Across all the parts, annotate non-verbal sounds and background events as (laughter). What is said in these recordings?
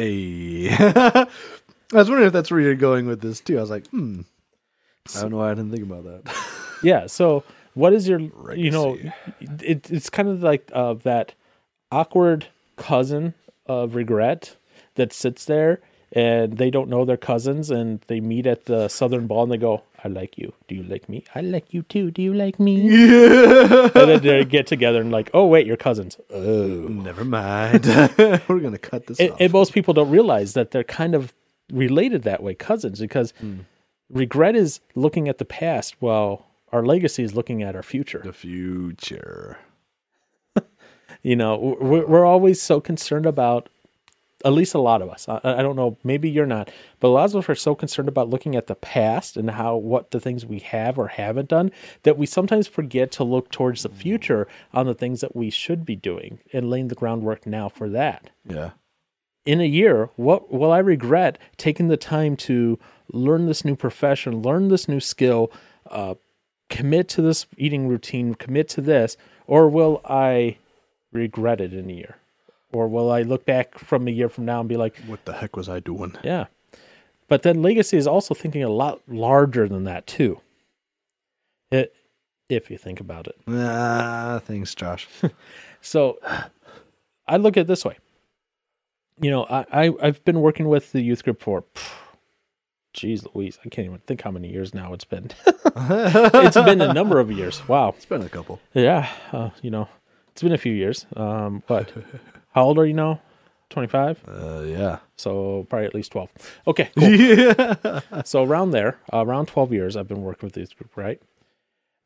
A. (laughs) I was wondering if that's where you're going with this too. I was like, hmm. I don't know why I didn't think about that. (laughs) Yeah. So what is your you know it, it's kind of like uh, that awkward cousin of regret that sits there and they don't know their cousins and they meet at the southern ball and they go i like you. Do you like me? I like you too. Do you like me? (laughs) And then they get together and like oh wait you're cousins. Oh. Never mind. (laughs) We're gonna cut this and, off. and most people don't realize that they're kind of related that way cousins because hmm. regret is looking at the past while our legacy is looking at our future. The future. (laughs) you know we're, we're always so concerned about at least a lot of us I, I don't know maybe you're not but a lot of us are so concerned about looking at the past and how what the things we have or haven't done that we sometimes forget to look towards the future on the things that we should be doing and laying the groundwork now for that Yeah. in a year, what will I regret taking the time to learn this new profession, learn this new skill, uh, commit to this eating routine, commit to this, or will I regret it in a year? Or will I look back from a year from now and be like, What the heck was I doing? yeah. But then legacy is also thinking a lot larger than that too. It, if you think about it. Ah, thanks, Josh. (laughs) So I look at it this way. You know, I, I I've been working with the youth group for geez Louise, I can't even think how many years now it's been. (laughs) it's been a number of years. Wow. It's been a couple. Yeah. Uh, you know, it's been a few years. Um, but (laughs) how old are you now? Twenty five? Uh, yeah. So probably at least twelve. Okay, cool. Yeah. (laughs) So around there, uh, around 12 years, I've been working with this group, right?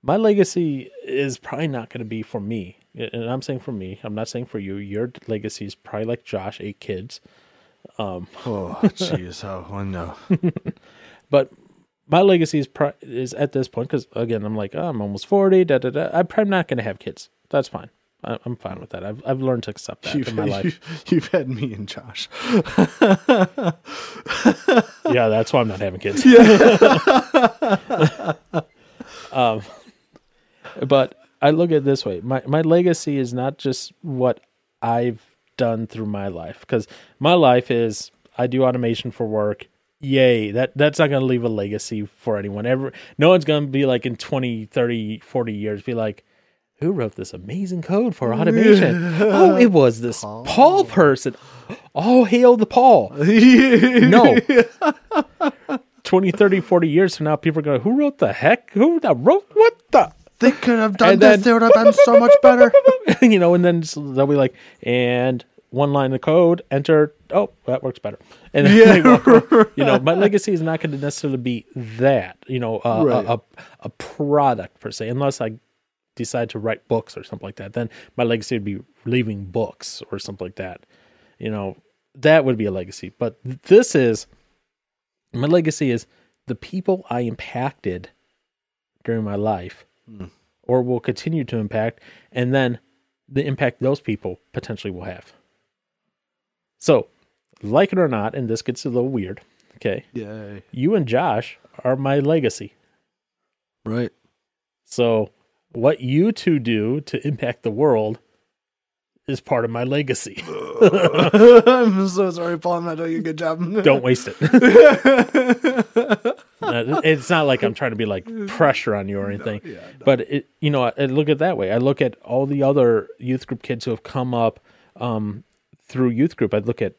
My legacy is probably not going to be for me. And I'm saying for me, I'm not saying for you. Your legacy is probably like Josh, eight kids. Oh, jeez. Oh, I know. (laughs) But my legacy is, is at this point, because again, I'm like, oh, I'm almost 40, da da da. I'm probably not going to have kids. That's fine. I- I'm fine with that. I've, I've learned to accept that You've, in my (laughs) life. you, have had me and Josh. yeah, that's why I'm not having kids. Yeah. (laughs) um, but I look at it this way: my my legacy is not just what I've done through my life, because my life is I do automation for work. Yay! That that's not going to leave a legacy for anyone. Ever, no one's going to be like in 20, 30, 40 years, be like. Who wrote this amazing code for automation? oh, it was this Paul person. Oh, hail the Paul. (laughs) No. 20, 30, 40 years from now, people are going, who wrote the heck? Who the wrote? What the? They could have done And this. then- They would have been so much better. (laughs) you know, and then they'll be like, and one line of code, enter. Oh, that works better. And then they walk away. (laughs) you know, my legacy is not going to necessarily be that, you know, uh, Right. a, a, a product per se, unless I decide to write books or something like that. Then my legacy would be leaving books or something like that. You know, that would be a legacy. But this is my legacy is the people I impacted during my life hmm. or will continue to impact, and then the impact those people potentially will have. So, like it or not, and this gets a little weird, okay, Yay. you and Josh are my legacy. Right. So, what you two do to impact the world is part of my legacy. (laughs) (laughs) I'm so sorry, Paul. I'm not doing a good job. (laughs) Don't waste it. It's not like I'm trying to be like pressure on you or anything. yeah, But it, you know, I, I look at it that way. I look at all the other youth group kids who have come up um, through youth group. I look at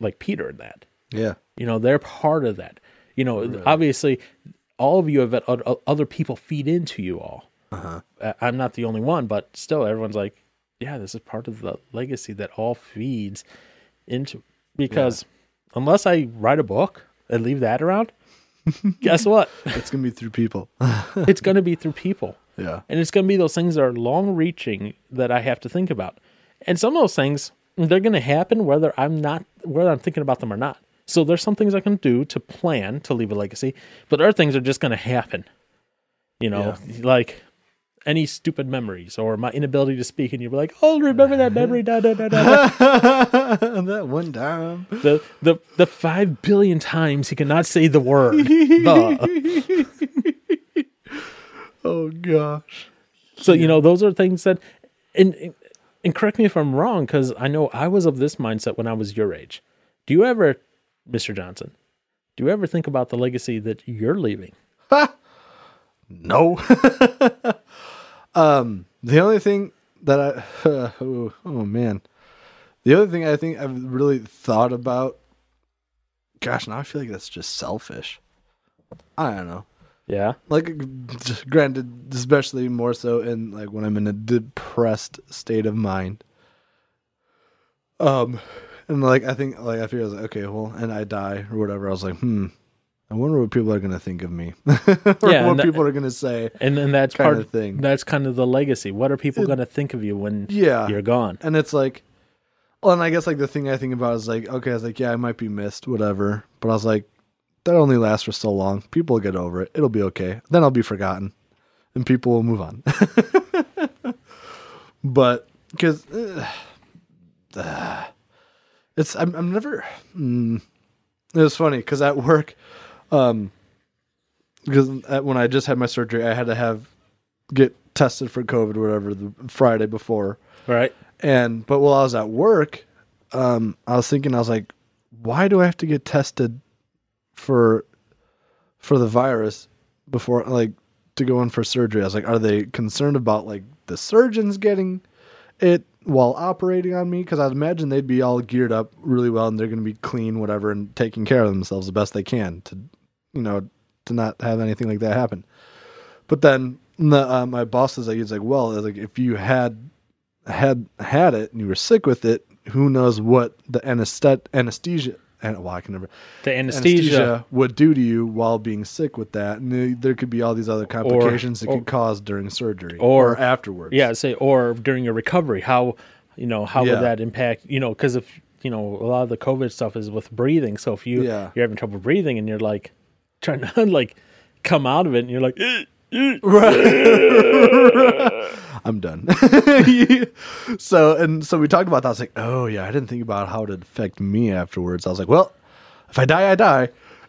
like Peter and that. Yeah. You know, they're part of that. You know, obviously, all of you have had other people feed into you all. Uh-huh. I'm not the only one, but still, everyone's like, yeah, this is part of the legacy that all feeds into. Because unless I write a book and leave that around, (laughs) guess what? It's gonna be through people. (laughs) It's going to be through people. yeah. And it's going to be those things that are long reaching that I have to think about. And some of those things, they're going to happen whether I'm not, whether I'm thinking about them or not. So there's some things I can do to plan to leave a legacy, but other things are just going to happen. You know, like any stupid memories or my inability to speak, and you'll be like, "Oh, remember that memory?" Da, da, da, da, (laughs) that one time. the the the five billion times he cannot say the word. (laughs) the. Oh gosh. So you know, those are things that, and and correct me if I'm wrong, because I know I was of this mindset when I was your age. Do you ever, Mr. Johnson, do you ever think about the legacy that you're leaving? (laughs) No. Um, the only thing that I, (laughs) oh, oh man, the other thing I think I've really thought about, gosh, now I feel like that's just selfish. I don't know. Yeah. Like, (laughs) granted, especially more so in like when I'm in a depressed state of mind. Um, and like I think like I feel like okay, well, and I die or whatever. I was like, hmm, I wonder what people are gonna think of me, (laughs) or Yeah, what that- people are gonna say. And then that's Kind part of thing. That's kind of the legacy. What are people going to think of you when Yeah, you're gone? and it's like, well, and I guess like the thing I think about is like, okay, I was like, yeah, I might be missed, whatever. But I was like, that only lasts for so long. People will get over it. It'll be okay. Then I'll be forgotten, and people will move on. (laughs) but because it's, I'm, I'm never. Mm, it was funny because at work, um, because when I just had my surgery, I had to have get tested for COVID or whatever the Friday before. Right. And but while I was at work, um, I was thinking, I was like, why do I have to get tested for for the virus before like to go in for surgery? I was like, are they concerned about like the surgeons getting it while operating on me? Because I'd imagine they'd be all geared up really well and they're going to be clean, whatever, and taking care of themselves the best they can to, you know, to not have anything like that happen. But then the, uh, my boss is like, he's like, well, like if you had had had it and you were sick with it, who knows what the anesthet- anesthesia and well, I can never The anesthesia, anesthesia would do to you while being sick with that, and there- could be all these other complications it or- could cause during surgery or- afterwards. yeah, say or during your recovery, how you know how Yeah. would that impact? You know, because if you know a lot of the COVID stuff is with breathing. So if you Yeah. you're having trouble breathing and you're like trying to (laughs) like come out of it, and you're like, "Eh, (laughs) I'm done. (laughs) so and so we talked about that. I was like, oh yeah, I didn't think about how it would affect me afterwards. I was like, well, if I die, I die.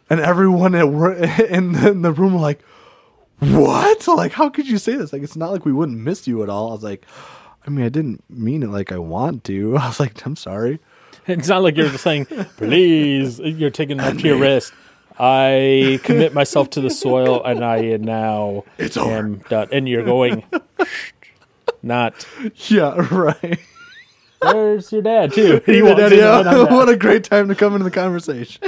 And everyone at work in the, in the room were like, what? Like, how could you say this? Like, it's not like we wouldn't miss you at all. I was like, I mean, I didn't mean it like I want to. I was like, I'm sorry. It's not like you're just saying, please, you're taking up to your wrist. I commit myself to the soil and I now It's am done. And you're going, not, Yeah, right. there's your dad too. (laughs) He Yeah, walks yeah. right on that. what a great time to come into the conversation.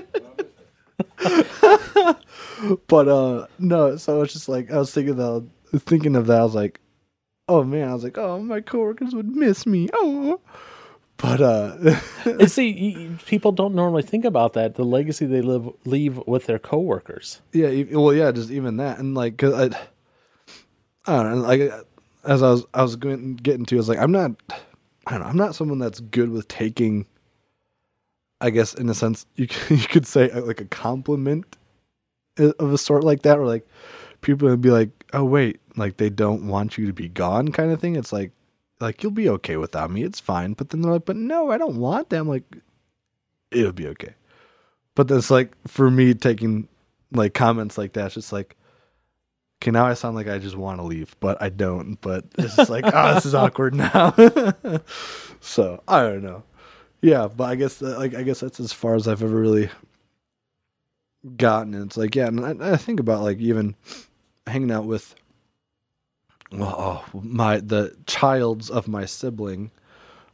(laughs) but uh no, so it's just like I was thinking that thinking of that, I was like, oh man, I was like, oh my coworkers would miss me. Oh but uh (laughs) And see, people don't normally think about that. The legacy they live leave with their coworkers. yeah, well yeah, just even that. And like 'cause I I don't know, like as I was I was going getting to, I was like, I'm not I don't know, I'm not someone that's good with taking I guess in a sense you could, (laughs) you could say uh, like a compliment of a sort like that, where like people would be like, "Oh wait, like they don't want you to be gone," kind of thing. It's like, like you'll be okay without me, it's fine. But then they're like, "But no, I don't want them." Like, it'll be okay. But that's like for me taking like comments like that, it's just like, okay, now I sound like I just want to leave, but I don't. But it's just like, oh, this is (laughs) awkward now. (laughs) so I don't know. Yeah, but I guess uh, like I guess that's as far as I've ever really gotten. And it's like, yeah, and I, I think about like even hanging out with well, oh, my the childs of my sibling.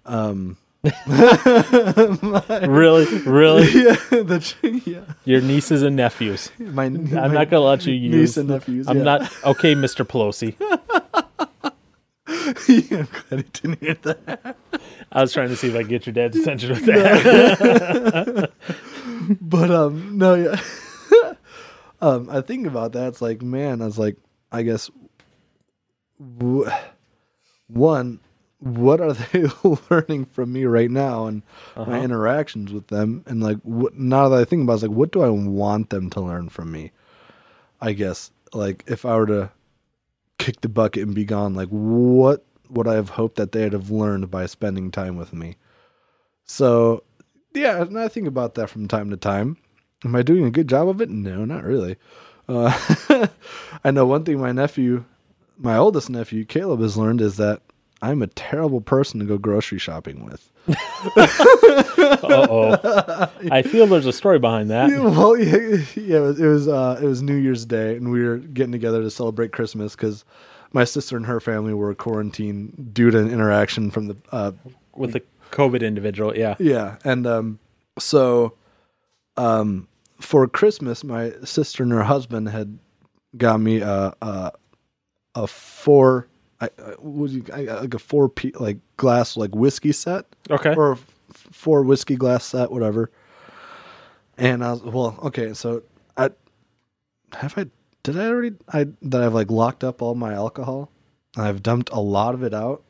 Um, my- (laughs) Really, really, (laughs) yeah, the yeah, your nieces and nephews. my, I'm not gonna let you use. niece and nephews. I'm yeah. not okay, Mr. Pelosi. (laughs) yeah, I'm glad he didn't hear that. I was trying to see if I could get your dad's attention with that. But um, no, yeah. um, I think about that. It's like, man, I was like, I guess, w- one, what are (laughs) they learning from me right now and my Uh-huh. interactions with them? And like, what, now that I think about, it, it's like, what do I want them to learn from me? I guess, like, if I were to kick the bucket and be gone, like, what would I have hoped that they'd have learned by spending time with me? So, yeah, and I think about that from time to time. Am I doing a good job of it? No, not really. Uh, (laughs) I know one thing my nephew, my oldest nephew, Caleb, has learned is that I'm a terrible person to go grocery shopping with. (laughs) Uh oh. I feel there's a story behind that. Yeah, (laughs) well, yeah, yeah, it was it was, uh, it was New Year's Day, and we were getting together to celebrate Christmas because my sister and her family were quarantined due to an interaction from the uh, With the COVID individual, yeah. yeah, and um, so um, for Christmas, my sister and her husband had got me a a, a four. I, I, I, like a four pe- like glass like whiskey set Okay. or a f- four whiskey glass set, whatever. And I was well, okay. So I have I did I already I that I've like locked up all my alcohol. I've dumped a lot of it out.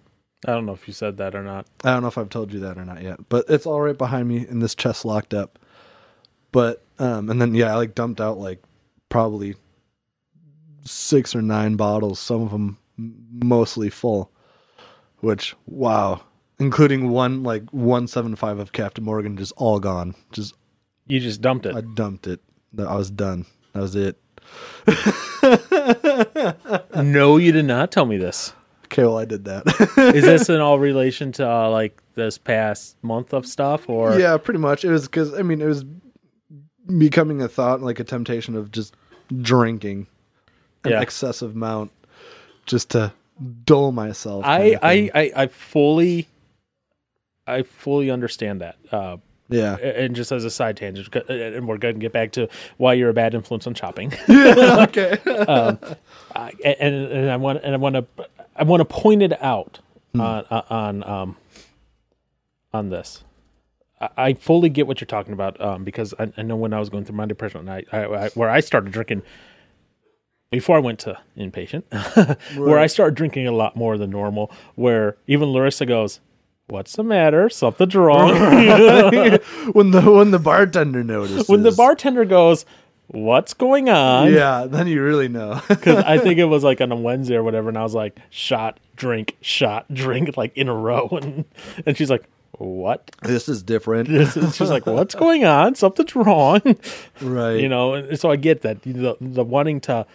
I don't know if you said that or not. I don't know if I've told you that or not yet, but it's all right behind me in this chest locked up. But um, and then yeah, I like dumped out like probably six or nine bottles, some of them mostly full. Which wow, including one like one seven five of Captain Morgan, just all gone. Just You just dumped it. I dumped it. I was done. That was it. (laughs) no, you did not tell me this. Okay, well I did that. (laughs) Is this in (laughs) all relation to uh, like this past month of stuff, or yeah, pretty much. It was because I mean it was becoming a thought, like a temptation of just drinking an Yeah. excessive amount just to dull myself. I, I. I I fully, I fully understand that. Uh, yeah, and just as a side tangent, and we're going to get back to why you're a bad influence on shopping. (laughs) (laughs) okay. I- and and I want and I want to I want to point it out Hmm. on on um on this. I- I fully get what you're talking about um, because I, I know when I was going through my depression, I, I, I where I started drinking before I went to inpatient, (laughs) where I started drinking a lot more than normal. Where even Larissa goes, "What's the matter? Something's wrong." (laughs) (laughs) when the when the bartender notices, when the bartender goes, "What's going on?" yeah, then you really know. because I think it was like on a Wednesday or whatever, and I was like, shot, drink, shot, drink, like in a row, and and she's like, what? this is different, This is, she's like, what's going on? Something's wrong, right? you know. And so I get that the the wanting to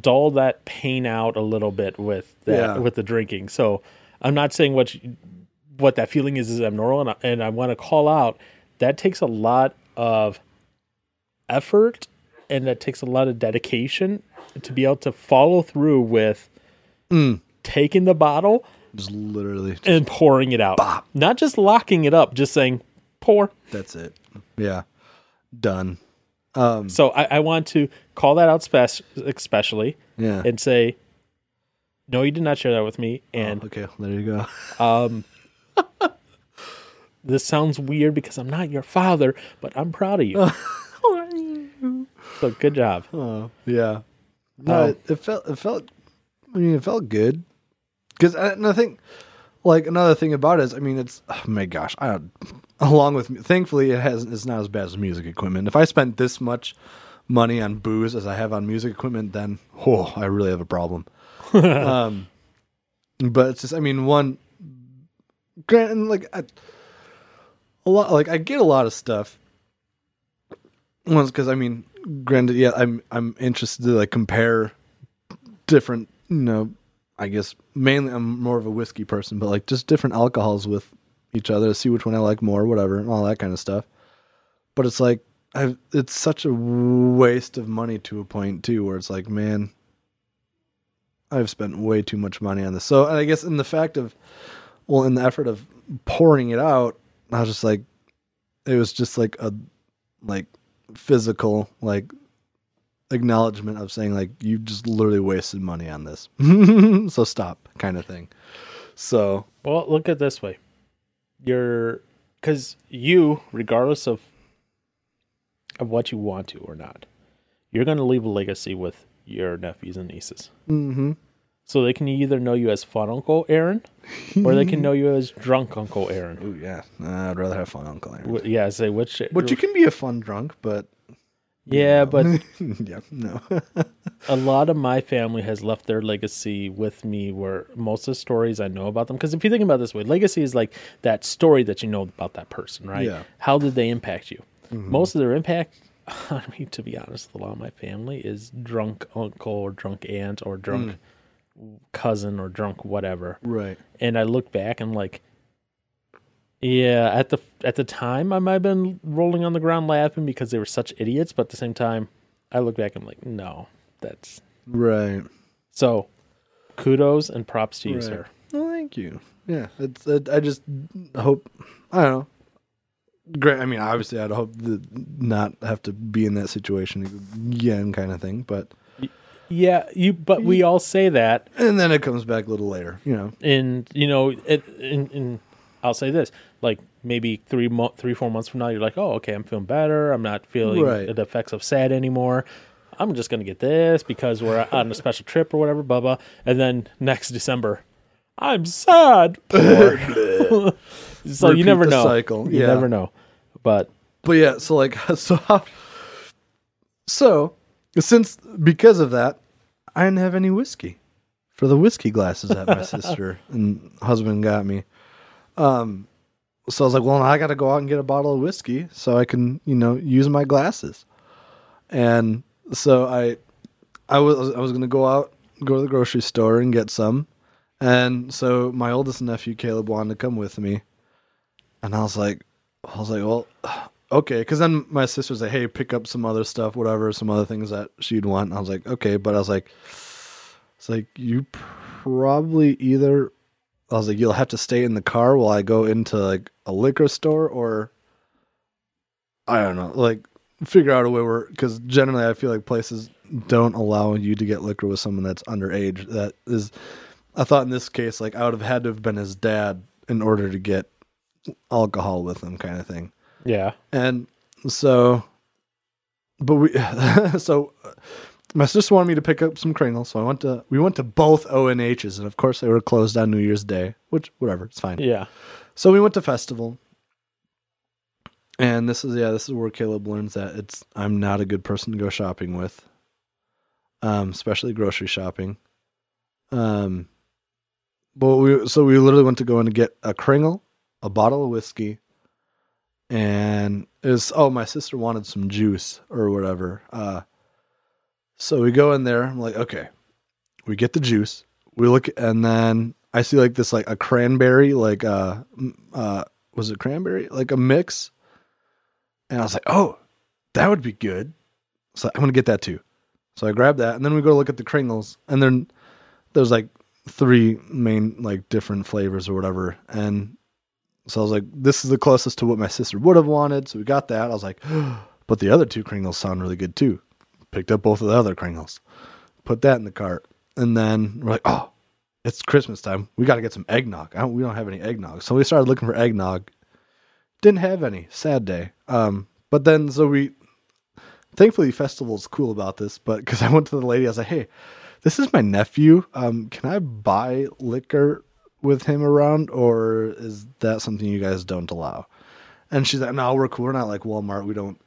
dull that pain out a little bit with that Yeah. with the drinking. So I'm not saying what you, what that feeling is is abnormal, and I, and I want to call out that takes a lot of effort and that takes a lot of dedication to be able to follow through with mm. taking the bottle just literally, just- and pouring it out. Not just locking it up, just saying pour. that's it. Yeah, done. Um, So I, I want to call that out spec- especially yeah. and say, no, you did not share that with me. And okay, there you go. (laughs) um, this sounds weird because I'm not your father, but I'm proud of you. (laughs) so good job. Oh, yeah. No, Um, it, it felt it felt. I mean, it felt good. Because and I think, like another thing about it is, I mean, it's oh my gosh. I don't. (laughs) Along with, thankfully, it has. It's not as bad as music equipment. If I spent this much money on booze as I have on music equipment, then oh, I really have a problem. (laughs) um, but it's just, I mean, one. Grant and like I, a lot, like I get a lot of stuff. Once, because I mean, granted, yeah, I'm I'm interested to like compare different, you know, I guess mainly I'm more of a whiskey person, but like just different alcohols with each other, see which one I like more, whatever, and all that kind of stuff. But it's like I've, it's such a waste of money to a point too, where it's like, man, I've spent way too much money on this. So I guess in the fact of, well, in the effort of pouring it out, I was just like, it was just like a, like physical like acknowledgement of saying like you just literally wasted money on this (laughs) so stop kind of thing so Well, look at this way. You're because you, regardless of of what you want to or not, you're going to leave a legacy with your nephews and nieces. mm-hmm. So they can either know you as fun Uncle Aaron, or they can know you as drunk Uncle Aaron. oh yeah i'd rather have fun uncle Aaron. Yeah, say which. but you can be a fun drunk but Yeah, but (laughs) yeah no a (laughs) lot of my family has left their legacy with me where most of the stories I know about them because if you think about it this way, legacy is like that story that you know about that person, right? Yeah. How did they impact you? Mm-hmm. Most of their impact (laughs) I mean, to be honest, a lot of my family is drunk uncle or drunk aunt or drunk mm. cousin or drunk whatever. Right. And I look back and like yeah, at the at the time I might have been rolling on the ground laughing because they were such idiots, but at the same time I look back and I'm like, no, that's Right. so kudos and props to you, Right. sir. Well, thank you. Yeah, it's. It, I just hope. I don't know. Great. I mean, obviously, I'd hope to not have to be in that situation again, kind of thing. But Yeah, you but we all say that and then it comes back a little later, you know. and you know it in, in I'll say this like maybe three mo- three four months from now you're like oh okay I'm feeling better. I'm not feeling Right. the effects of sad anymore. I'm just gonna get this because we're on a special trip or whatever blah blah. And then next December I'm sad. (laughs) So you never the know. cycle, you yeah. never know. But But yeah, so like, (laughs) so how, so since because of that, I didn't have any whiskey for the whiskey glasses that my (laughs) sister and husband got me. Um, so I was like, well, I got to go out and get a bottle of whiskey so I can, you know, use my glasses. And so I, I was I was gonna go out, go to the grocery store and get some. And so my oldest nephew Caleb wanted to come with me, and I was like, I was like, well, (sighs) okay. Because then my sister was like, hey, pick up some other stuff, whatever, some other things that she'd want. And I was like, okay. But I was like, it's like, you probably either, I was like, you'll have to stay in the car while I go into like a liquor store or, I don't know, like figure out a way where, because generally I feel like places don't allow you to get liquor with someone that's underage. That is, I thought in this case, like I would have had to have been his dad in order to get alcohol with him kind of thing. yeah And so but we (laughs) so my sister wanted me to pick up some Kringles, so I went to we went to both O&Hs and of course they were closed on New Year's Day, which whatever, it's fine. yeah So we went to festival. And this is yeah, this is where Caleb learns that it's I'm not a good person to go shopping with. Um, especially grocery shopping. Um but we so we literally went to go in to get a Kringle, a bottle of whiskey, and is oh my sister wanted some juice or whatever. Uh so we go in there, I'm like, okay. We get the juice. We look and then I see like this like a cranberry, like uh uh was it cranberry? Like a mix. And I was like, oh, that would be good. So I'm gonna get that too. So I grabbed that and then we go look at the Kringles and then there's like three main like different flavors or whatever. And so I was like, this is the closest to what my sister would have wanted. So we got that. I was like, (gasps) but the other two Kringles sound really good too. Picked up both of the other Kringles, put that in the cart, and then we're like, oh, it's Christmas time. We got to get some eggnog. Don't, we don't have any eggnog. So we started looking for eggnog. Didn't have any. Sad day. Um, but then so we, thankfully, festival's cool about this. But because (laughs) I went to the lady, I was like, hey, this is my nephew. Um, can I buy liquor with him around, or is that something you guys don't allow? And she's like, no, we're cool. We're not like Walmart. We don't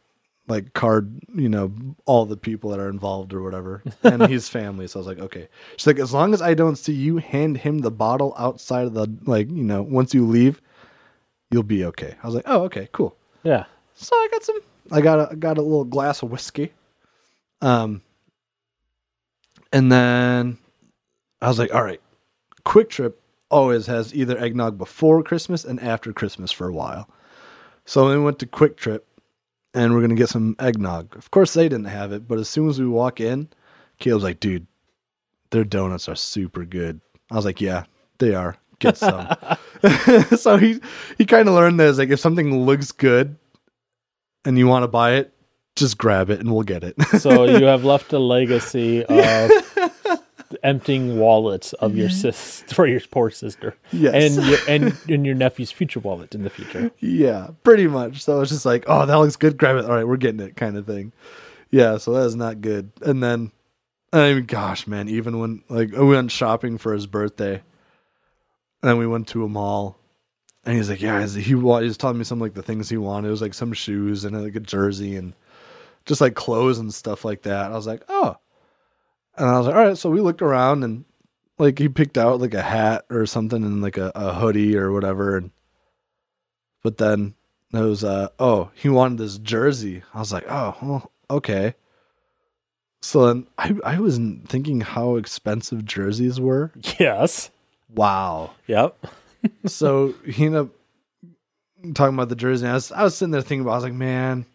like card, you know, all the people that are involved or whatever. (laughs) And his family. So I was like, okay. She's like, as long as I don't see you hand him the bottle outside of the, like, you know, once you leave, you'll be okay. I was like, oh, okay, cool. yeah So I got some, I got a, I got a little glass of whiskey. Um, and then I was like, all right, Kwik Trip always has either eggnog before Christmas and after Christmas for a while. So we went to Kwik Trip and we're going to get some eggnog. Of course, they didn't have it, but as soon as we walk in, Caleb's like, dude, their donuts are super good. I was like, yeah, they are. Get some. (laughs) (laughs) so he he kind of learned that like if something looks good and you want to buy it, just grab it and we'll get it. so you (laughs) have left a legacy of emptying wallets of your mm-hmm. sis (laughs) for your poor sister Yes. and your (laughs) and, and your nephew's future wallet in the future yeah, pretty much. So it's just like, oh, that looks good. Grab it. All right, we're getting it, kind of thing. Yeah, so that is not good. And then, I mean, gosh, man, even when like we went shopping for his birthday, and then we went to a mall, and he's like, yeah, he he was telling me some like the things he wanted. It was like some shoes and like a jersey and just like clothes and stuff like that. I was like, oh, and I was like, all right. So we looked around and like he picked out like a hat or something and like a, a hoodie or whatever and but then it was uh oh he wanted this jersey i was like oh well, okay So then I I was thinking how expensive jerseys were. Yes. Wow. Yep. so he ended up talking about the jersey. I was I was sitting there thinking about. I was like, man.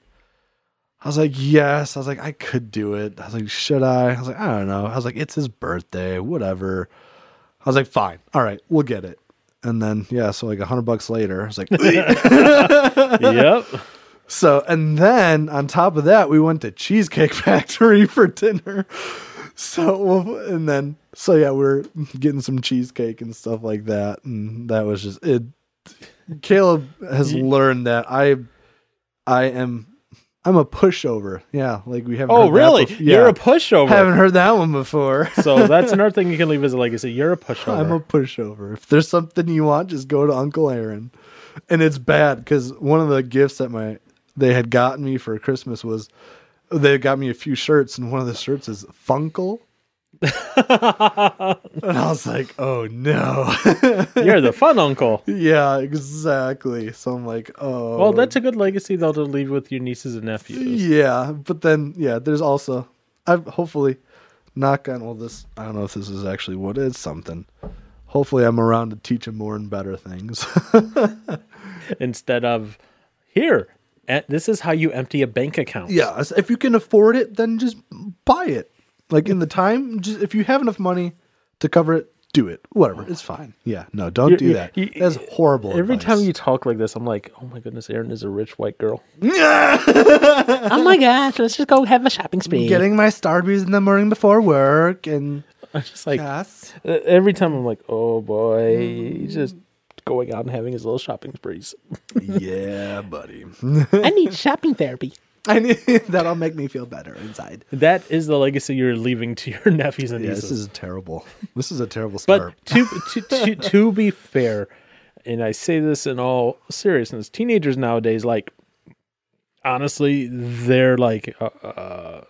I was like, yes. I was like, I could do it. I was like, should I? I was like, I don't know. I was like, it's his birthday, whatever. I was like, fine, all right, we'll get it. And then yeah, so like a hundred bucks later, I was like, (laughs) (laughs) yep. so and then on top of that, we went to Cheesecake (laughs) Factory for dinner. So and then so yeah, we're getting some cheesecake and stuff like that, and that was just it. Caleb has learned that I, I am, I'm a pushover. Yeah, like we haven't. Oh, heard that really? bef- You're a pushover. I haven't heard that one before. (laughs) so that's another thing (laughs) you can leave as a legacy. You're a pushover. I'm a pushover. If there's something you want, just go to Uncle Aaron. And it's bad because one of the gifts that my they had gotten me for Christmas was they got me a few shirts, and one of the shirts is Funkle. And I was like, "Oh no!" (laughs) You're the fun uncle. yeah, exactly. So I'm like, "Oh." Well, that's a good legacy though to leave with your nieces and nephews. yeah. But then, yeah, there's also, I've hopefully, knock on. Well, this I don't know if this is actually what is something. Hopefully, I'm around to teach them more and better things. (laughs) Instead of here, this is how you empty a bank account. Yeah, if you can afford it, then just buy it. Like in the time, just if you have enough money to cover it, do it. Whatever, it's fine. Yeah, no, don't You- do you- that. you- That's horrible. Every time you talk like this, I'm like, oh my goodness, Erin is a rich white girl. (laughs) Oh my gosh, let's just go have a shopping spree. getting my Starbucks in the morning before work, and I'm just like, yes, uh, every time I'm like, oh boy, he's just going out and having his little shopping sprees. yeah, buddy. (laughs) I need shopping therapy. (laughs) I need that'll make me feel better inside. That is the legacy you're leaving to your (laughs) nephews and Yeah, nieces. this is terrible. This is a terrible start. But to, (laughs) to to to be fair, and I say this in all seriousness, teenagers nowadays, like honestly, they're like uh, uh,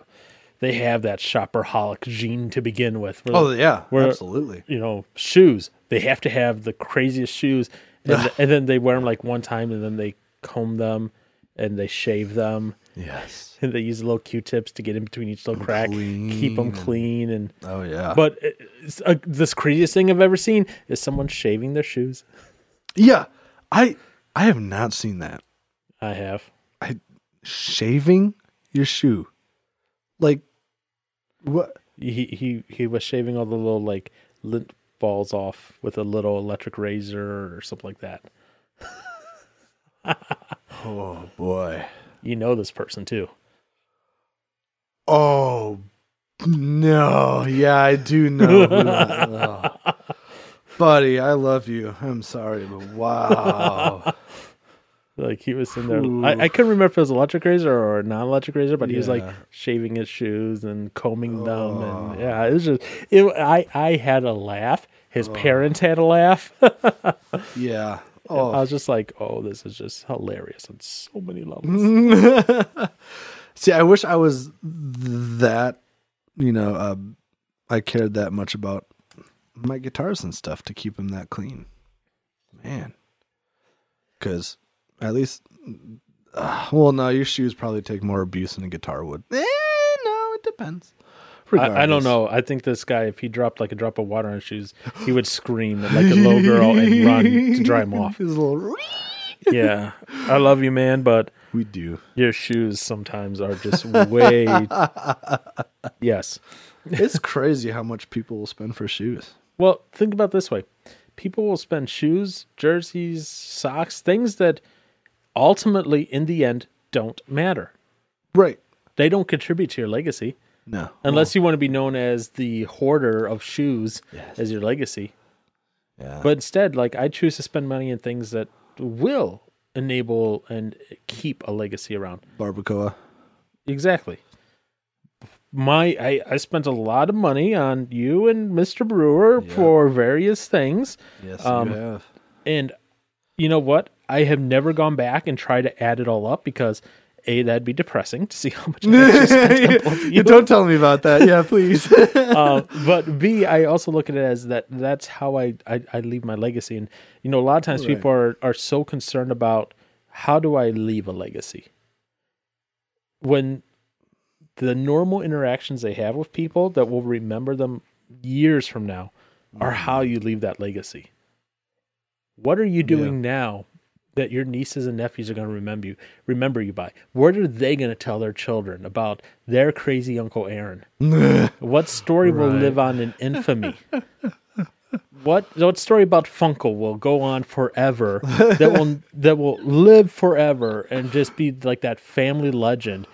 they have that shopperholic gene to begin with. where, oh yeah, We're- absolutely. you know, shoes. They have to have the craziest shoes, and, and then they wear them like one time, and then they comb them and they shave them. Yes. (laughs) And they use little Q-tips to get in between each little crack, keep them clean, and Oh yeah. but it's, uh, this craziest thing I've ever seen is someone shaving their shoes. yeah, I I have not seen that. I have. I shaving your shoe, like what? He he he was shaving all the little like lint balls off with a little electric razor or something like that. (laughs) Oh boy. You know this person too. Oh no. Yeah, I do know. oh. (laughs) Buddy, I love you. I'm sorry, but wow. Like he was in there. I, I couldn't remember if it was electric razor or non-electric razor, but he was like shaving his shoes and combing them, and oh. yeah, it was just. It, I I had a laugh. His oh. parents had a laugh. (laughs) yeah. I Oh. was just like, oh, this is just hilarious on so many levels. (laughs) See, I wish I was that, you know, uh, I cared that much about my guitars and stuff to keep them that clean. Man. Because at least, uh, well, no, your shoes probably take more abuse than a guitar would. Eh, no, it depends. I, I don't know. I think this guy, if he dropped like a drop of water on his shoes, he would scream like a little girl and run to dry him (laughs) off. His little. (laughs) Yeah, I love you, man, but We do. your shoes sometimes are just way. (laughs) yes. It's crazy how much people will spend for shoes. Well, think about this way: people will spend shoes, jerseys, socks, things that ultimately, in the end, don't matter. Right. They don't contribute to your legacy No. unless you want to be known as the hoarder of shoes Yes. as your legacy. Yeah. But instead, like I choose to spend money in things that will enable and keep a legacy around. barbacoa. Exactly. My I, I spent a lot of money on you and Mr. Brewer Yeah. for various things. Yes, Um, you have. And you know what? I have never gone back and tried to add it all up because A, that'd be depressing to see (laughs) how much (laughs) I actually spent on you. Don't tell me about that. Yeah, please. (laughs) uh, but B, I also look at it as that that's how I, I, I leave my legacy. And, you know, a lot of times Right. people are, are so concerned about how do I leave a legacy? When the normal interactions they have with people that will remember them years from now are how you leave that legacy. What are you doing now that your nieces and nephews are going to remember you remember you by? What are they going to tell their children about their crazy uncle Aaron? (laughs) what story will live on in infamy? What what story about Funkel will go on forever that will (laughs) that will live forever and just be like that family legend,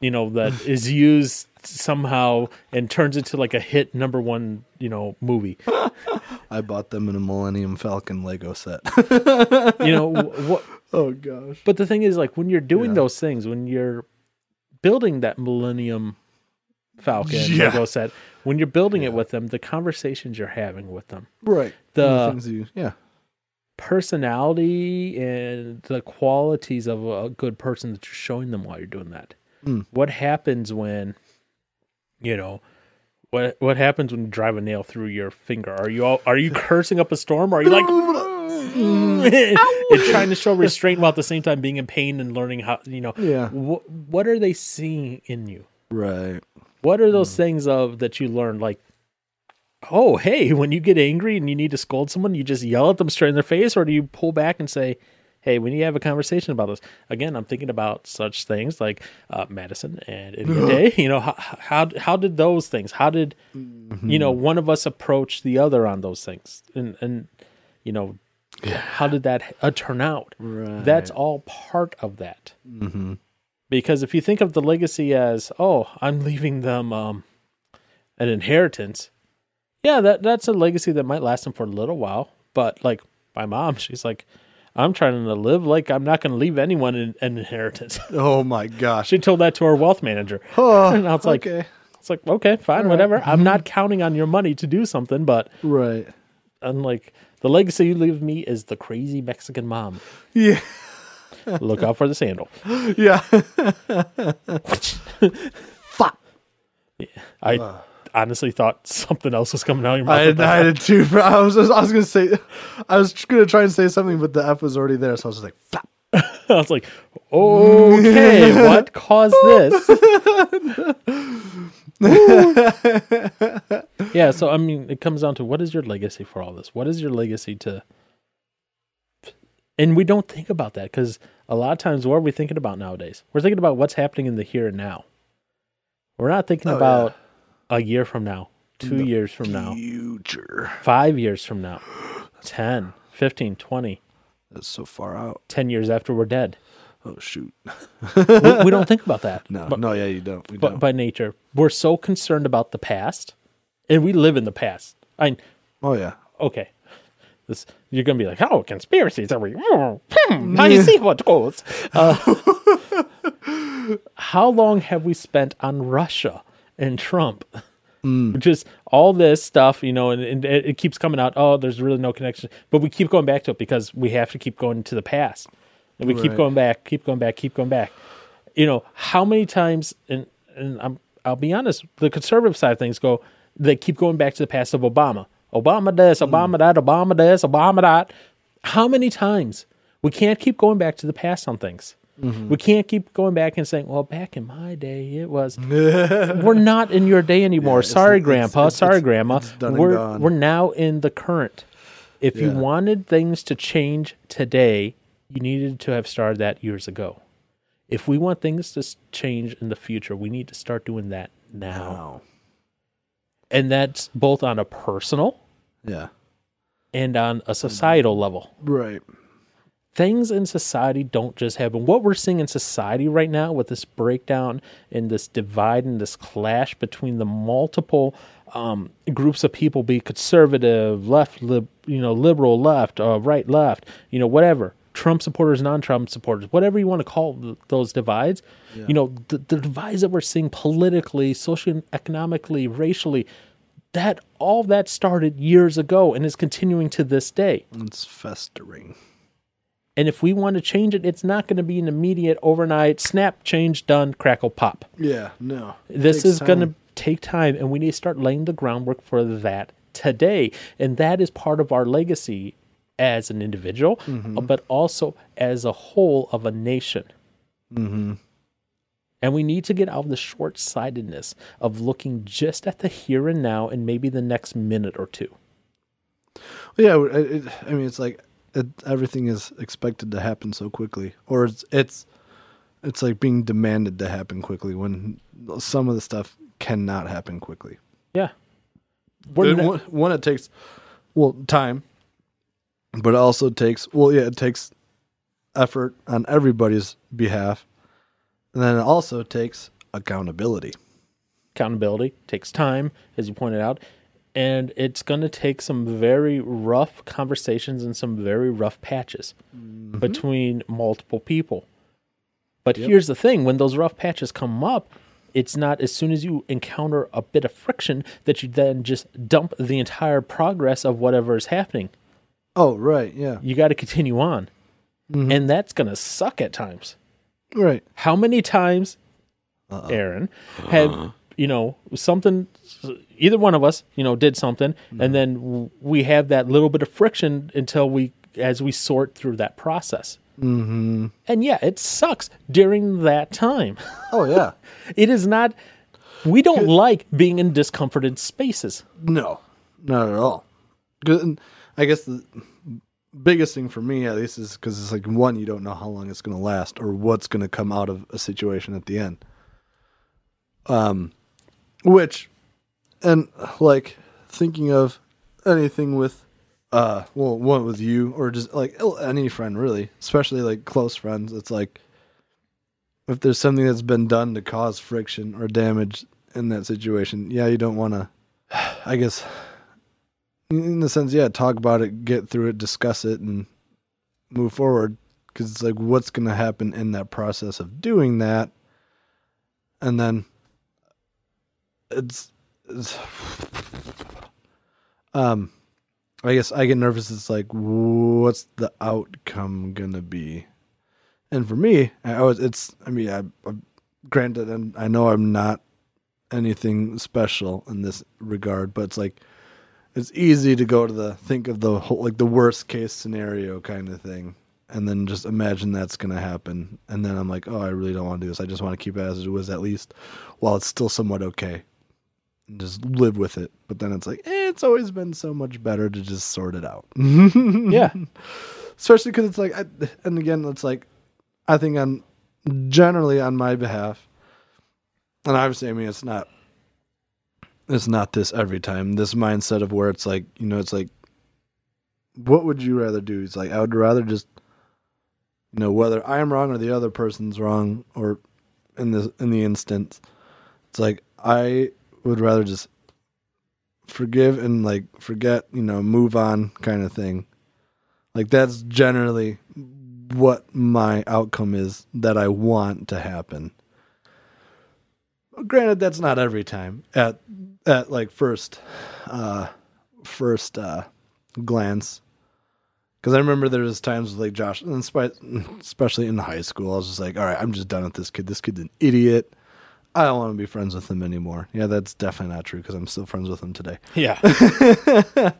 you know, that is used somehow and turns into like a hit number one, you know, movie. (laughs) I bought them in a Millennium Falcon Lego set. (laughs) You know, (laughs) what oh gosh. but the thing is like when you're doing Yeah. those things, when you're building that Millennium Falcon Yeah. Lego set, when you're building it with them, the conversations you're having with them, Right. The- things you yeah. personality and the qualities of a good person that you're showing them while you're doing that. Mm. What happens when, you know, what what happens when you drive a nail through your finger? Are you all, are you cursing up a storm? Or are you like (laughs) (laughs) and trying to show restraint while at the same time being in pain and learning how you know? Yeah. What what are they seeing in you? Right. What are those hmm. things of that you learn like? Oh, hey, when you get angry and you need to scold someone, you just yell at them straight in their face, or do you pull back and say, "Hey, we need to have a conversation about this"? Again, I'm thinking about such things like uh, Madison and Idiot Day. You know, how, how how did those things? How did you know one of us approach the other on those things? And and you know, how did that uh, turn out? Right. That's all part of that Mm-hmm. because if you think of the legacy as oh i'm leaving them um an inheritance yeah that that's a legacy that might last them for a little while but like my mom she's like i'm trying to live like i'm not going to leave anyone an, an inheritance (laughs) Oh my gosh. she told that to her wealth manager (sighs) Oh, (laughs) and I was like okay. it's like okay fine whatever i'm not (laughs) counting on your money to do something but Right. i'm like the legacy you leave me is the crazy mexican mom Yeah. look out for the sandal Yeah. Fuck. Yeah. I honestly thought (laughs) something else was coming out of your mouth I, that. I did too. bro. (laughs) I was I was gonna say I was gonna try and say something, but the F was already there, so I was just like, flap. (laughs) I was like, okay, what caused this? yeah, so I mean, it comes down to what is your legacy for all this? What is your legacy to? And we don't think about that because a lot of times, what are we thinking about nowadays? We're thinking about what's happening in the here and now. We're not thinking Oh, about a year from now, two years from now, Future. five years from now, (gasps) 10, 15, 20, That's so far out. 10 years after we're dead. Oh shoot. we, we don't think about that. (laughs) No, But- no, yeah, you don't. We but don't. by nature, we're so concerned about the past, and we live in the past. I oh yeah. okay, this you're gonna be like, oh, conspiracies are we? Hmm, (laughs) now you see what goes. Uh, (laughs) how long have we spent on Russia and Trump? Mm. (laughs) Just all this stuff, you know, and, and it, keeps coming out. Oh, there's really no connection, but we keep going back to it because we have to keep going to the past, and we keep going back, keep going back, keep going back. You know, how many times? And and I'm I'll be honest, the conservative side of things go. They keep going back to the past of Obama. Obama this, mm. Obama that, Obama this, Obama that. How many times? We can't keep going back to the past on things. Mm-hmm. We can't keep going back and saying, "Well, back in my day, it was." (laughs) we're not in your day anymore. it's- Sorry, it's- Grandpa. it's- Sorry, it's- Grandma. we're we're now in the current. If you wanted things to change today, you needed to have started that years ago. If we want things to change in the future, we need to start doing that now. Wow. And that's both on a personal Yeah. and on a societal level. Right. Things in society don't just happen. What we're seeing in society right now with this breakdown and this divide and this clash between the multiple um, groups of people, be conservative, left, lib, you know, liberal, left, uh, right, left, you know, whatever. Trump supporters, non-Trump supporters, whatever you want to call th- those divides. You know, the, the divides that we're seeing politically, socially, economically, racially, that all that started years ago and is continuing to this day. It's festering. And if we want to change it, it's not going to be an immediate overnight snap, change, done, crackle, pop. Yeah. No. This is going to take time, and we need to start laying the groundwork for that today. And that is part of our legacy as an individual, Mm-hmm. uh, but also as a whole of a nation. Mm-hmm. And we need to get out of the short sightedness of looking just at the here and now and maybe the next minute or two. Yeah, I mean, it's like it, everything is expected to happen so quickly, or it's it's it's like being demanded to happen quickly when some of the stuff cannot happen quickly. Yeah. It- ne- one, one, it takes well time, but it also takes well, yeah, it takes effort on everybody's behalf, and then it also takes accountability. accountability takes time, as you pointed out, and it's going to take some very rough conversations and some very rough patches mm-hmm. between multiple people. But here's the thing when those rough patches come up, it's not as soon as you encounter a bit of friction that you then just dump the entire progress of whatever is happening. Oh, right, yeah, You got to continue on. Mm-hmm. And that's going to suck at times. right. How many times, uh-uh. Aaron, have uh-huh. You know something? Either one of us, you know, did something, and then we have that little bit of friction until we, as we sort through that process. Mm-hmm. And yeah, it sucks during that time. Oh, yeah. (laughs) It is not. We don't like being in discomforted spaces. No, not at all I guess the biggest thing for me, at least, is because it's like one, you don't know how long it's going to last or what's going to come out of a situation at the end. Um, which, and like thinking of anything with, uh, well, one with you or just like any friend really, especially like close friends. It's like if there's something that's been done to cause friction or damage in that situation, yeah, you don't want to. I guess, in the sense, yeah, talk about it, get through it, discuss it, and move forward. Because it's like, what's going to happen in that process of doing that, and then it's, it's um, I guess I get nervous. It's like, what's the outcome gonna be? And for me, I always, it's, I mean, I, I granted, and I know I'm not anything special in this regard, but it's like it's easy to go to the think of the whole like the worst case scenario kind of thing and then just imagine that's to happen and then I'm like, "Oh, I really don't want to do this. I just want to keep it as it was at least while it's still somewhat okay." And just live with it. But then it's like, eh, it's always been so much better to just sort it out. (laughs) Yeah. Especially cuz it's like I, and again, it's like I think on generally on my behalf and obviously I mean it's not it's not this every time. This mindset of where it's like, you know, it's like what would you rather do? It's like I would rather just you know, whether I'm wrong or the other person's wrong or in the in the instance, it's like I would rather just forgive and like forget, you know, move on kind of thing. Like that's generally what my outcome is that I want to happen. Granted, that's not every time at at like first uh first uh glance. Because I remember there was times with like Josh, and (laughs) especially in high school, I was just like, "All right, I'm just done with this kid. This kid's an idiot. I don't want to be friends with him anymore." Yeah, that's definitely not true because I'm still friends with him today. Yeah. (laughs)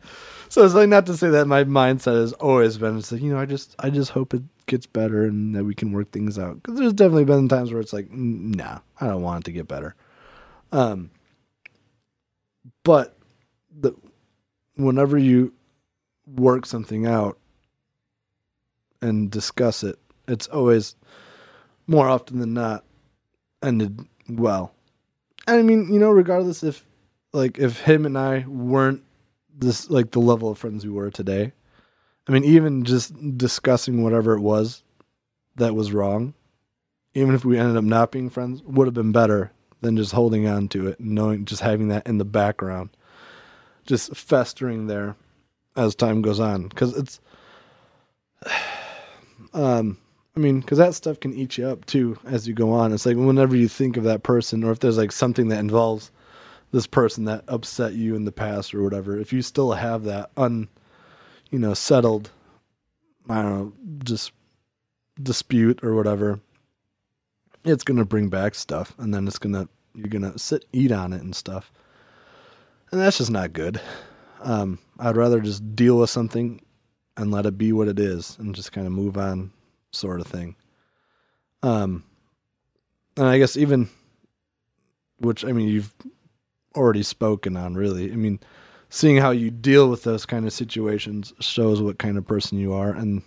So it's like not to say that my mindset has always been it's like you know I just I just hope it gets better and that we can work things out because there's definitely been times where it's like "Mm, nah I don't want it to get better, um. But the whenever you work something out and discuss it, it's always more often than not ended well. And I mean, you know, regardless if like if him and I weren't this like the level of friends we were today. I mean, even just discussing whatever it was that was wrong, even if we ended up not being friends, would have been better than just holding on to it and knowing just having that in the background, just festering there as time goes on. Because it's, (sighs) um, I mean, because that stuff can eat you up too as you go on. It's like whenever you think of that person, or if there's like something that involves this person that upset you in the past or whatever, if you still have that un, you know, settled, I don't know, just dispute or whatever, it's gonna bring back stuff, and then it's gonna you're gonna sit eat on it and stuff, and that's just not good. Um, I'd rather just deal with something and let it be what it is, and just kind of move on, sort of thing. Um, and I guess even, which I mean, you've already spoken on. Really, I mean, seeing how you deal with those kind of situations shows what kind of person you are, and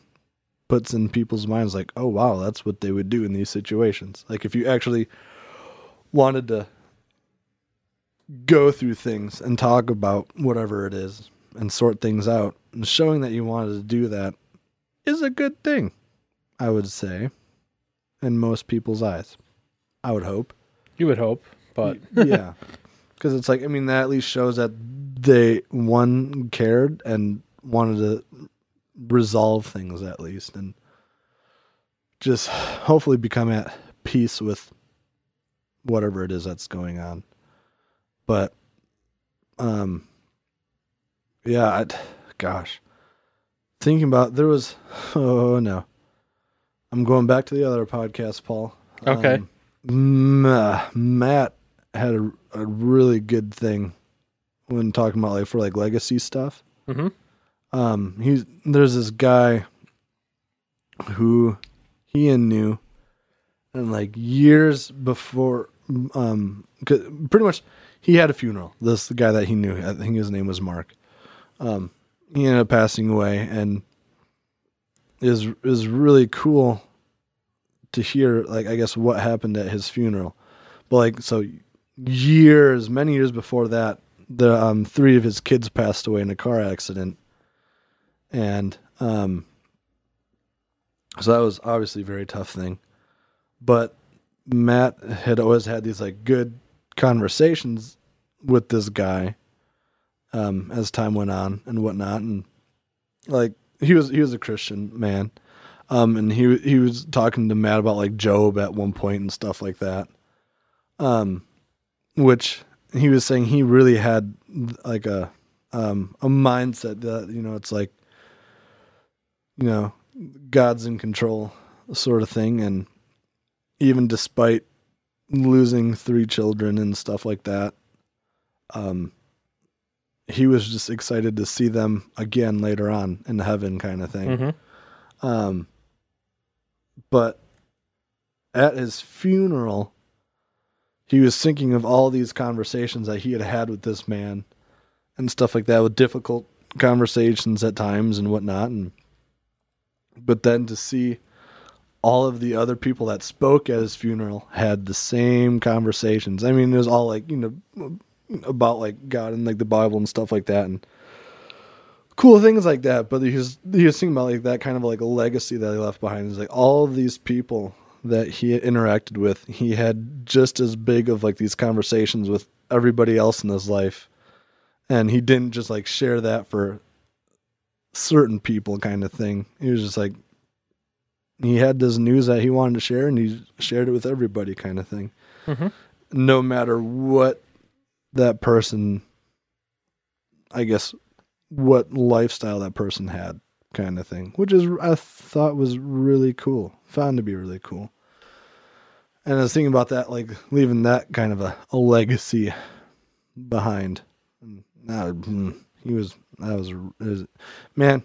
puts in people's minds like, oh wow, that's what they would do in these situations. Like if you actually wanted to go through things and talk about whatever it is and sort things out, and showing that you wanted to do that is a good thing, I would say, in most people's eyes. I would hope. You would hope, but (laughs) yeah. Because it's like, I mean, that at least shows that they, one, cared and wanted to resolve things at least and just hopefully become at peace with whatever it is that's going on. But, um, yeah, I, gosh, thinking about there was, (laughs) oh no, I'm going back to the other podcast, Paul. Okay. Um, uh, Matt had a, a really good thing when talking about like for like legacy stuff. Mhm. Um, he's there's this guy who Ian knew, and like years before, um, pretty much he had a funeral. This guy that he knew, I think his name was Mark. Um, he ended up passing away, and is is really cool to hear like I guess what happened at his funeral. But like so years, many years before that, the um three of his kids passed away in a car accident. And um so that was obviously a very tough thing. But Matt had always had these like good conversations with this guy um as time went on and whatnot and like he was he was a Christian man. Um, and he he was talking to Matt about like Job at one point and stuff like that. Um, which he was saying he really had like a um a mindset that you know it's like you know God's in control sort of thing, and even despite losing three children and stuff like that, um, he was just excited to see them again later on in heaven, kind of thing. Mhm. Um, but at his funeral, he was thinking of all these conversations that he had had with this man and stuff like that, with difficult conversations at times and whatnot. And but then to see all of the other people that spoke at his funeral had the same conversations. I mean, it was all like you know about like God and like the Bible and stuff like that, and cool things like that. But he was he was thinking about like that kind of like a legacy that he left behind. Is like all of these people that he interacted with, he had just as big of like these conversations with everybody else in his life, and he didn't just like share that for certain people kind of thing. He was just like he had this news that he wanted to share, and he shared it with everybody kind of thing. Mhm. No matter what that person, I guess, what lifestyle that person had, kind of thing, which is I thought was really cool. Found to be really cool. And I was thinking about that, like leaving that kind of a, a legacy behind. And mm, he was that was, was man.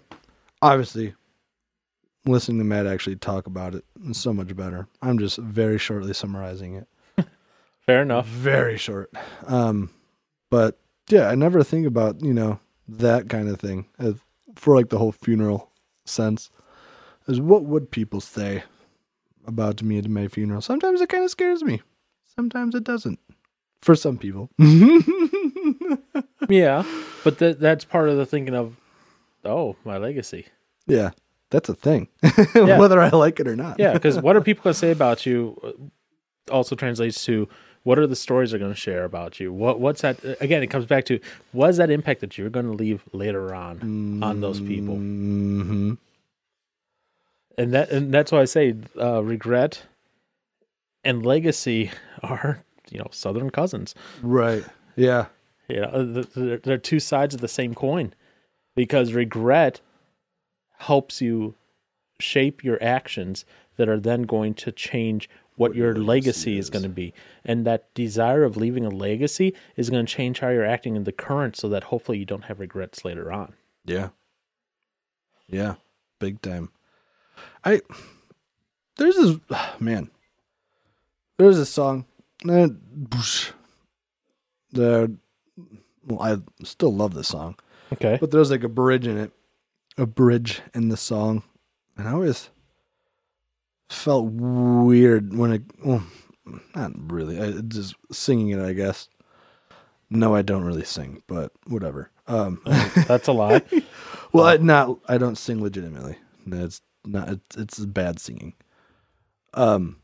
Obviously, listening to Matt actually talk about it is so much better. I'm just very shortly summarizing it (laughs) fair enough. very short. Um, but yeah, I never think about you know that kind of thing as, for like the whole funeral sense. Is what would people say about me at my funeral? Sometimes it kind of scares me. Sometimes it doesn't. For some people. (laughs) Yeah, but that that's part of the thinking of, oh, my legacy. yeah, that's a thing. (laughs) Whether I like it or not. Yeah, because what are (laughs) people going to say about you? uh, Also translates to what are the stories they're going to share about you? What what's that? Again, it comes back to what is that impact that you're going to leave later on on those people? hmm And that and that's why I say uh, regret and legacy (laughs) are you know southern cousins. Right. Yeah. You know, th- th- they're two sides of the same coin because regret helps you shape your actions that are then going to change what your legacy is going to be. And that desire of leaving a legacy is going to change how you're acting in the current so that hopefully you don't have regrets later on. Yeah. Yeah. Big time. I there's this (sighs) man. there's a song. boosh. The well, I still love this song, Okay. but there's like a bridge in it, a bridge in the song, and I always felt weird when it. Well, not really. I just singing it, I guess. No, I don't really sing, but whatever. Um, (laughs) That's a lie. (laughs) well, I not I don't sing legitimately. That's not it's, it's bad singing. Um,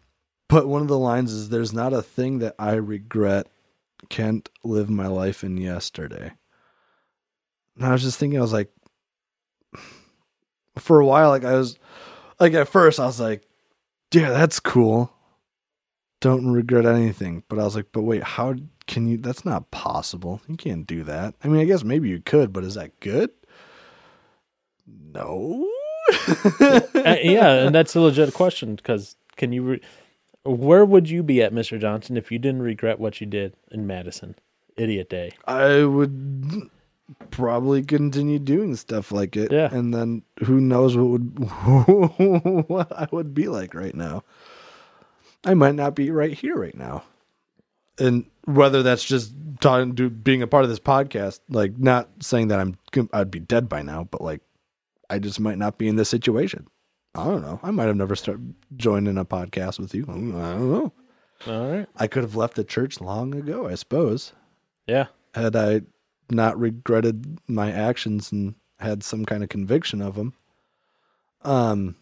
but one of the lines is "There's not a thing that I regret. Can't live my life in yesterday." And I was just thinking, I was like, (sighs) for a while, like I was, like at first, I was like, "Yeah, that's cool. Don't regret anything." But I was like, "But wait, how can you? That's not possible. You can't do that. I mean, I guess maybe you could, but is that good?" No. Uh, yeah, and that's a legit question because can you? Re- where would you be at, Mister Johnson, if you didn't regret what you did in Madison, Idiot Day? I would probably continue doing stuff like it. Yeah. And then who knows what would (laughs) what I would be like right now. I might not be right here right now. And whether that's just talking to being a part of this podcast, like not saying that I'm I'd be dead by now, but like I just might not be in this situation. I don't know. I might have never started joining a podcast with you. I don't know. All right. I could have left the church long ago, I suppose Yeah. had I not regretted my actions and had some kind of conviction of them. Um,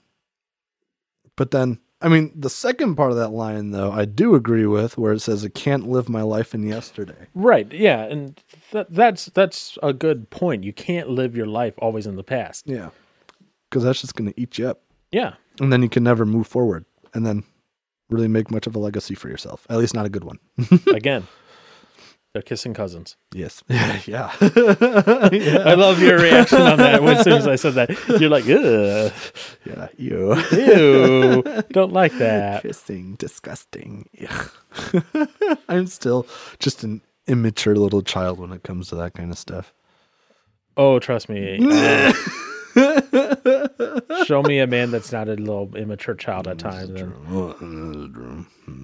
but then, I mean, the second part of that line, though, I do agree with, where it says, "I can't live my life in yesterday." Right. Yeah, and that, that's that's a good point. You can't live your life always in the past. Yeah, because that's just going to eat you up, Yeah. and then you can never move forward, and then really make much of a legacy for yourself. At least not a good one. (laughs) Again, they're kissing cousins. yes. (laughs) Yeah. (laughs) yeah. I love your reaction on that. As soon as I said that, (laughs) you're like, Ugh, yeah. You. ew, don't like that. Kissing, disgusting. I'm still just an immature little child when it comes to that kind of stuff. Oh, trust me. uh, show me a man that's not a little immature child at times.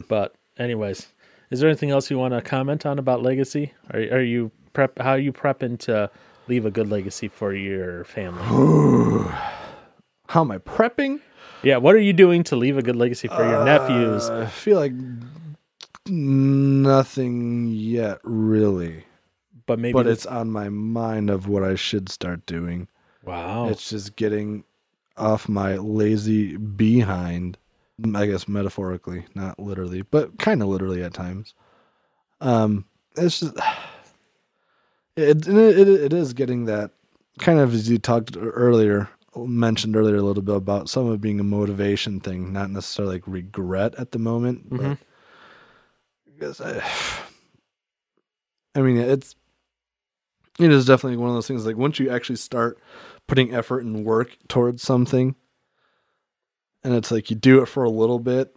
But, anyways, is there anything else you want to comment on about legacy? Are, are you prep? How are you prepping to leave a good legacy for your family? (sighs) How am I prepping? yeah, what are you doing to leave a good legacy for your uh, nephews? I feel like nothing yet, really. But maybe, But it's on my mind of what I should start doing. wow. It's just getting off my lazy behind. I guess metaphorically, not literally, but kind of literally at times. Um, it's just (sighs) it, it it is getting that kind of as you talked earlier, mentioned earlier a little bit about some of being a motivation thing, not necessarily like regret at the moment. Mhm. But because I, (sighs) I mean, it's it is definitely one of those things. Like once you actually start putting effort and work towards something, and it's like you do it for a little bit,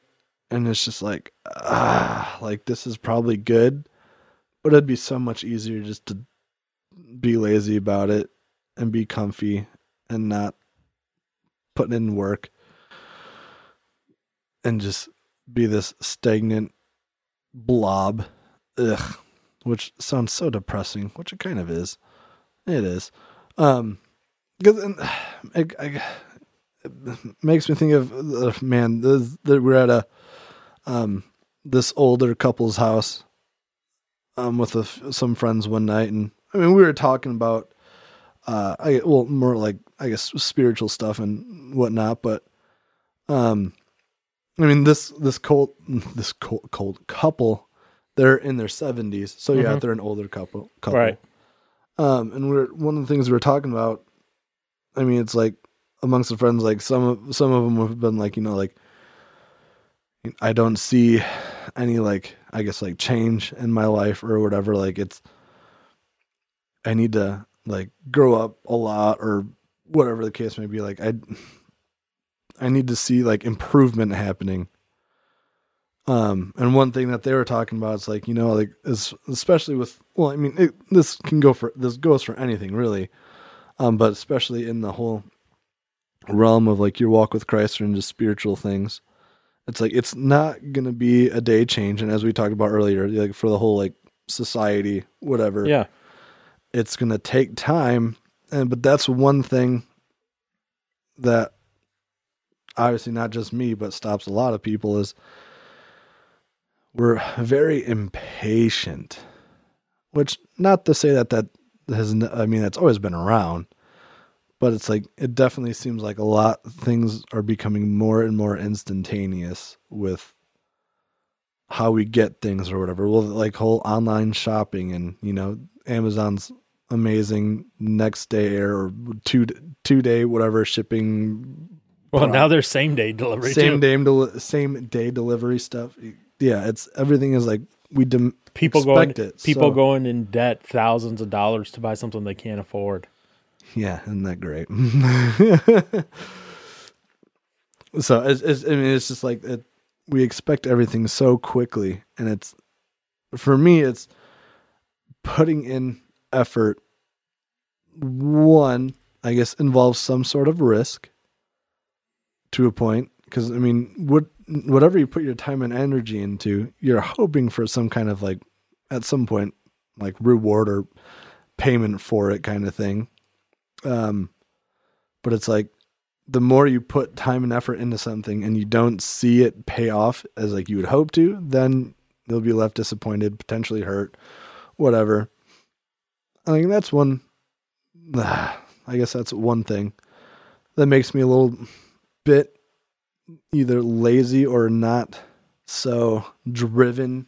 and it's just like ah, like this is probably good, but it'd be so much easier just to be lazy about it and be comfy and not putting in work and just be this stagnant blob. Ugh which sounds so depressing which it kind of is. It is. Um because (sighs) I, it makes me think of uh, man this, that we're at a um this older couple's house um with a some friends one night and i mean we were talking about uh i well more like i guess spiritual stuff and whatnot but um i mean this this cold (laughs) this cold, cold couple they're in their 70s so yeah Mhm. they're an older couple couple Right. um and we're one of the things we were talking about i mean it's like amongst the friends like some of some of them have been like you know like i don't see any like i guess like change in my life or whatever like it's i need to like grow up a lot or whatever the case may be like i i need to see like improvement happening. Um and one thing that they were talking about is like you know like is especially with well i mean it, this can go for this goes for anything really. Um but especially in the whole realm of like your walk with christ or into spiritual things it's like it's not gonna be a day change. And as we talked about earlier, like for the whole like society, whatever, Yeah. it's gonna take time. And but that's one thing that obviously not just me, but stops a lot of people is we're very impatient. Which not to say that that has I mean that's always been around, but it's like it definitely seems like a lot things are becoming more and more instantaneous with how we get things or whatever. Well, like whole online shopping and you know Amazon's amazing next day or two two day whatever shipping Well, now they're same day delivery same too. day same day delivery stuff. Yeah, it's everything is like we dem- people going it. people so- going in debt thousands of dollars to buy something they can't afford. Yeah, isn't that great? (laughs) so it's, it's, I mean, it's just like it, we expect everything so quickly, and it's for me, it's putting in effort. One, I guess, involves some sort of risk to a point, because I mean, what whatever you put your time and energy into, you're hoping for some kind of like, at some point, like reward or payment for it, kind of thing. Um, but it's like the more you put time and effort into something and you don't see it pay off as like you would hope to, then you'll be left disappointed, potentially hurt, whatever. I think that's one. (sighs) I guess that's one thing that makes me a little bit either lazy or not so driven,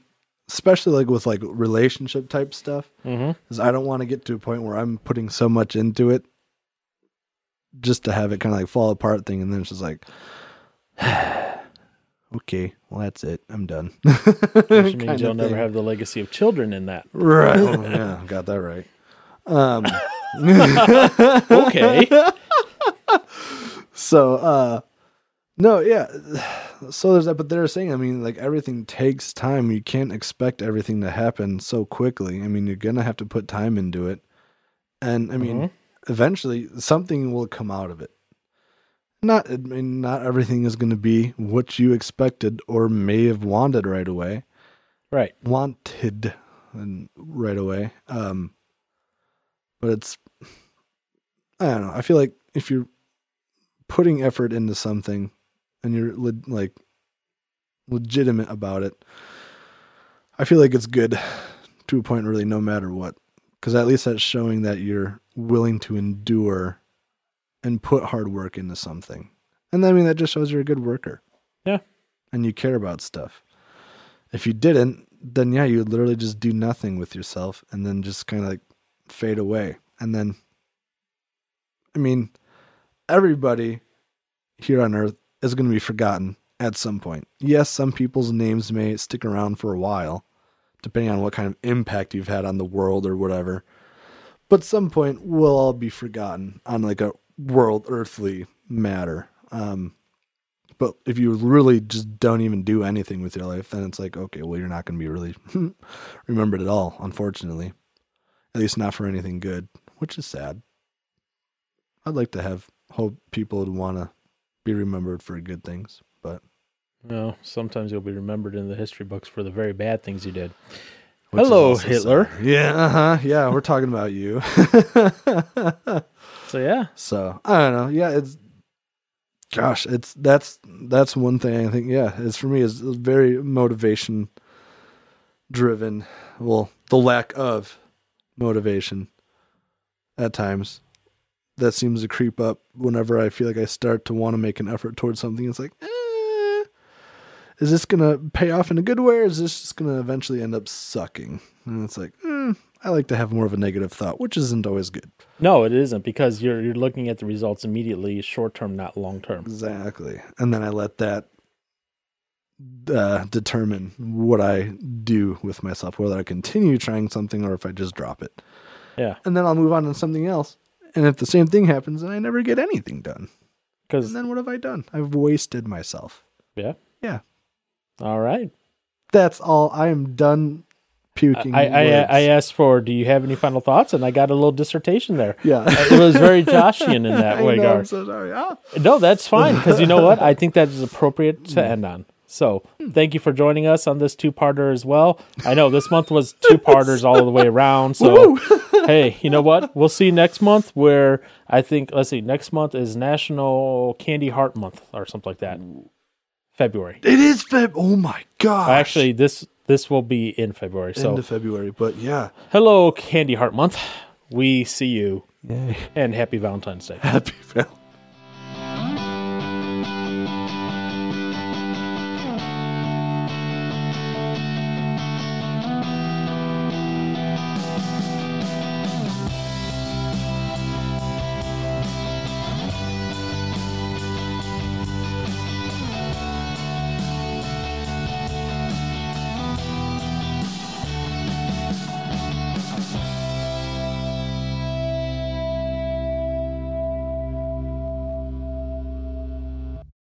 especially like with like relationship type stuff Mm-hmm. I don't want to get to a point where I'm putting so much into it just to have it kind of like fall apart thing, and then it's just like, (sighs) okay, well that's it, I'm done. (laughs) Which means you'll never have the legacy of children in that. right. (laughs) Oh, yeah, got that right. Um, (laughs) Okay. so uh, no, yeah. (sighs) So there's that, but they're saying, I mean, like everything takes time. You can't expect everything to happen so quickly. I mean, you're gonna have to put time into it, and I mean, Mhm. Eventually something will come out of it. Not, I mean, not everything is going to be what you expected or may have wanted right away. right. Wanted and right away. Um, but it's, I don't know. I feel like if you're putting effort into something and you're le- like legitimate about it, I feel like it's good to a point, really, no matter what. Because at least that's showing that you're willing to endure and put hard work into something. And I mean, that just shows you're a good worker. Yeah. And you care about stuff. If you didn't, then yeah, you would literally just do nothing with yourself and then just kind of like fade away. And then, I mean, everybody here on earth is going to be forgotten at some point. Yes, some people's names may stick around for a while, depending on what kind of impact you've had on the world or whatever. But some point we'll all be forgotten on like a world earthly matter. Um, but if you really just don't even do anything with your life, then it's like, okay, well, you're not going to be really (laughs) remembered at all, unfortunately. At least not for anything good, which is sad. I'd like to have hope people would want to be remembered for good things, but No, sometimes you'll be remembered in the history books for the very bad things you did. which Hello, Hitler. sad. Yeah, uh-huh. Yeah, we're talking about you. (laughs) So yeah, So I don't know. Yeah, it's gosh, it's that's that's one thing I think. Yeah, it's for me is very motivation driven. Well, the lack of motivation at times that seems to creep up whenever I feel like I start to want to make an effort towards something. It's like, eh, is this gonna pay off in a good way, or is this just gonna eventually end up sucking? And it's like, hmm, I like to have more of a negative thought, which isn't always good. no, it isn't because you're you're looking at the results immediately, short term, not long term. Exactly. And then I let that uh, determine what I do with myself, whether I continue trying something or if I just drop it. Yeah, And then I'll move on to something else. And if the same thing happens, then I never get anything done. because And then what have I done? I've wasted myself. yeah, Yeah. All right. That's all. I am done puking. I I. I asked for, do you have any final thoughts? And I got a little dissertation there. yeah. Uh, it was very Joshian in that (laughs) I know, I'm regard. so sorry. Ah. No, that's fine because you know what? I think that is appropriate to mm. end on. So hmm. thank you for joining us on this two parter as well. I know this month was two parters all the way around. So (laughs) hey, you know what? We'll see next month where I think let's see, next month is National Candy Heart Month or something like that. February. It is Feb. Oh my god! Actually, this this will be in February. So end of February, but yeah, hello, Candy Heart Month. We see you and happy Valentine's Day. happy Valentine's.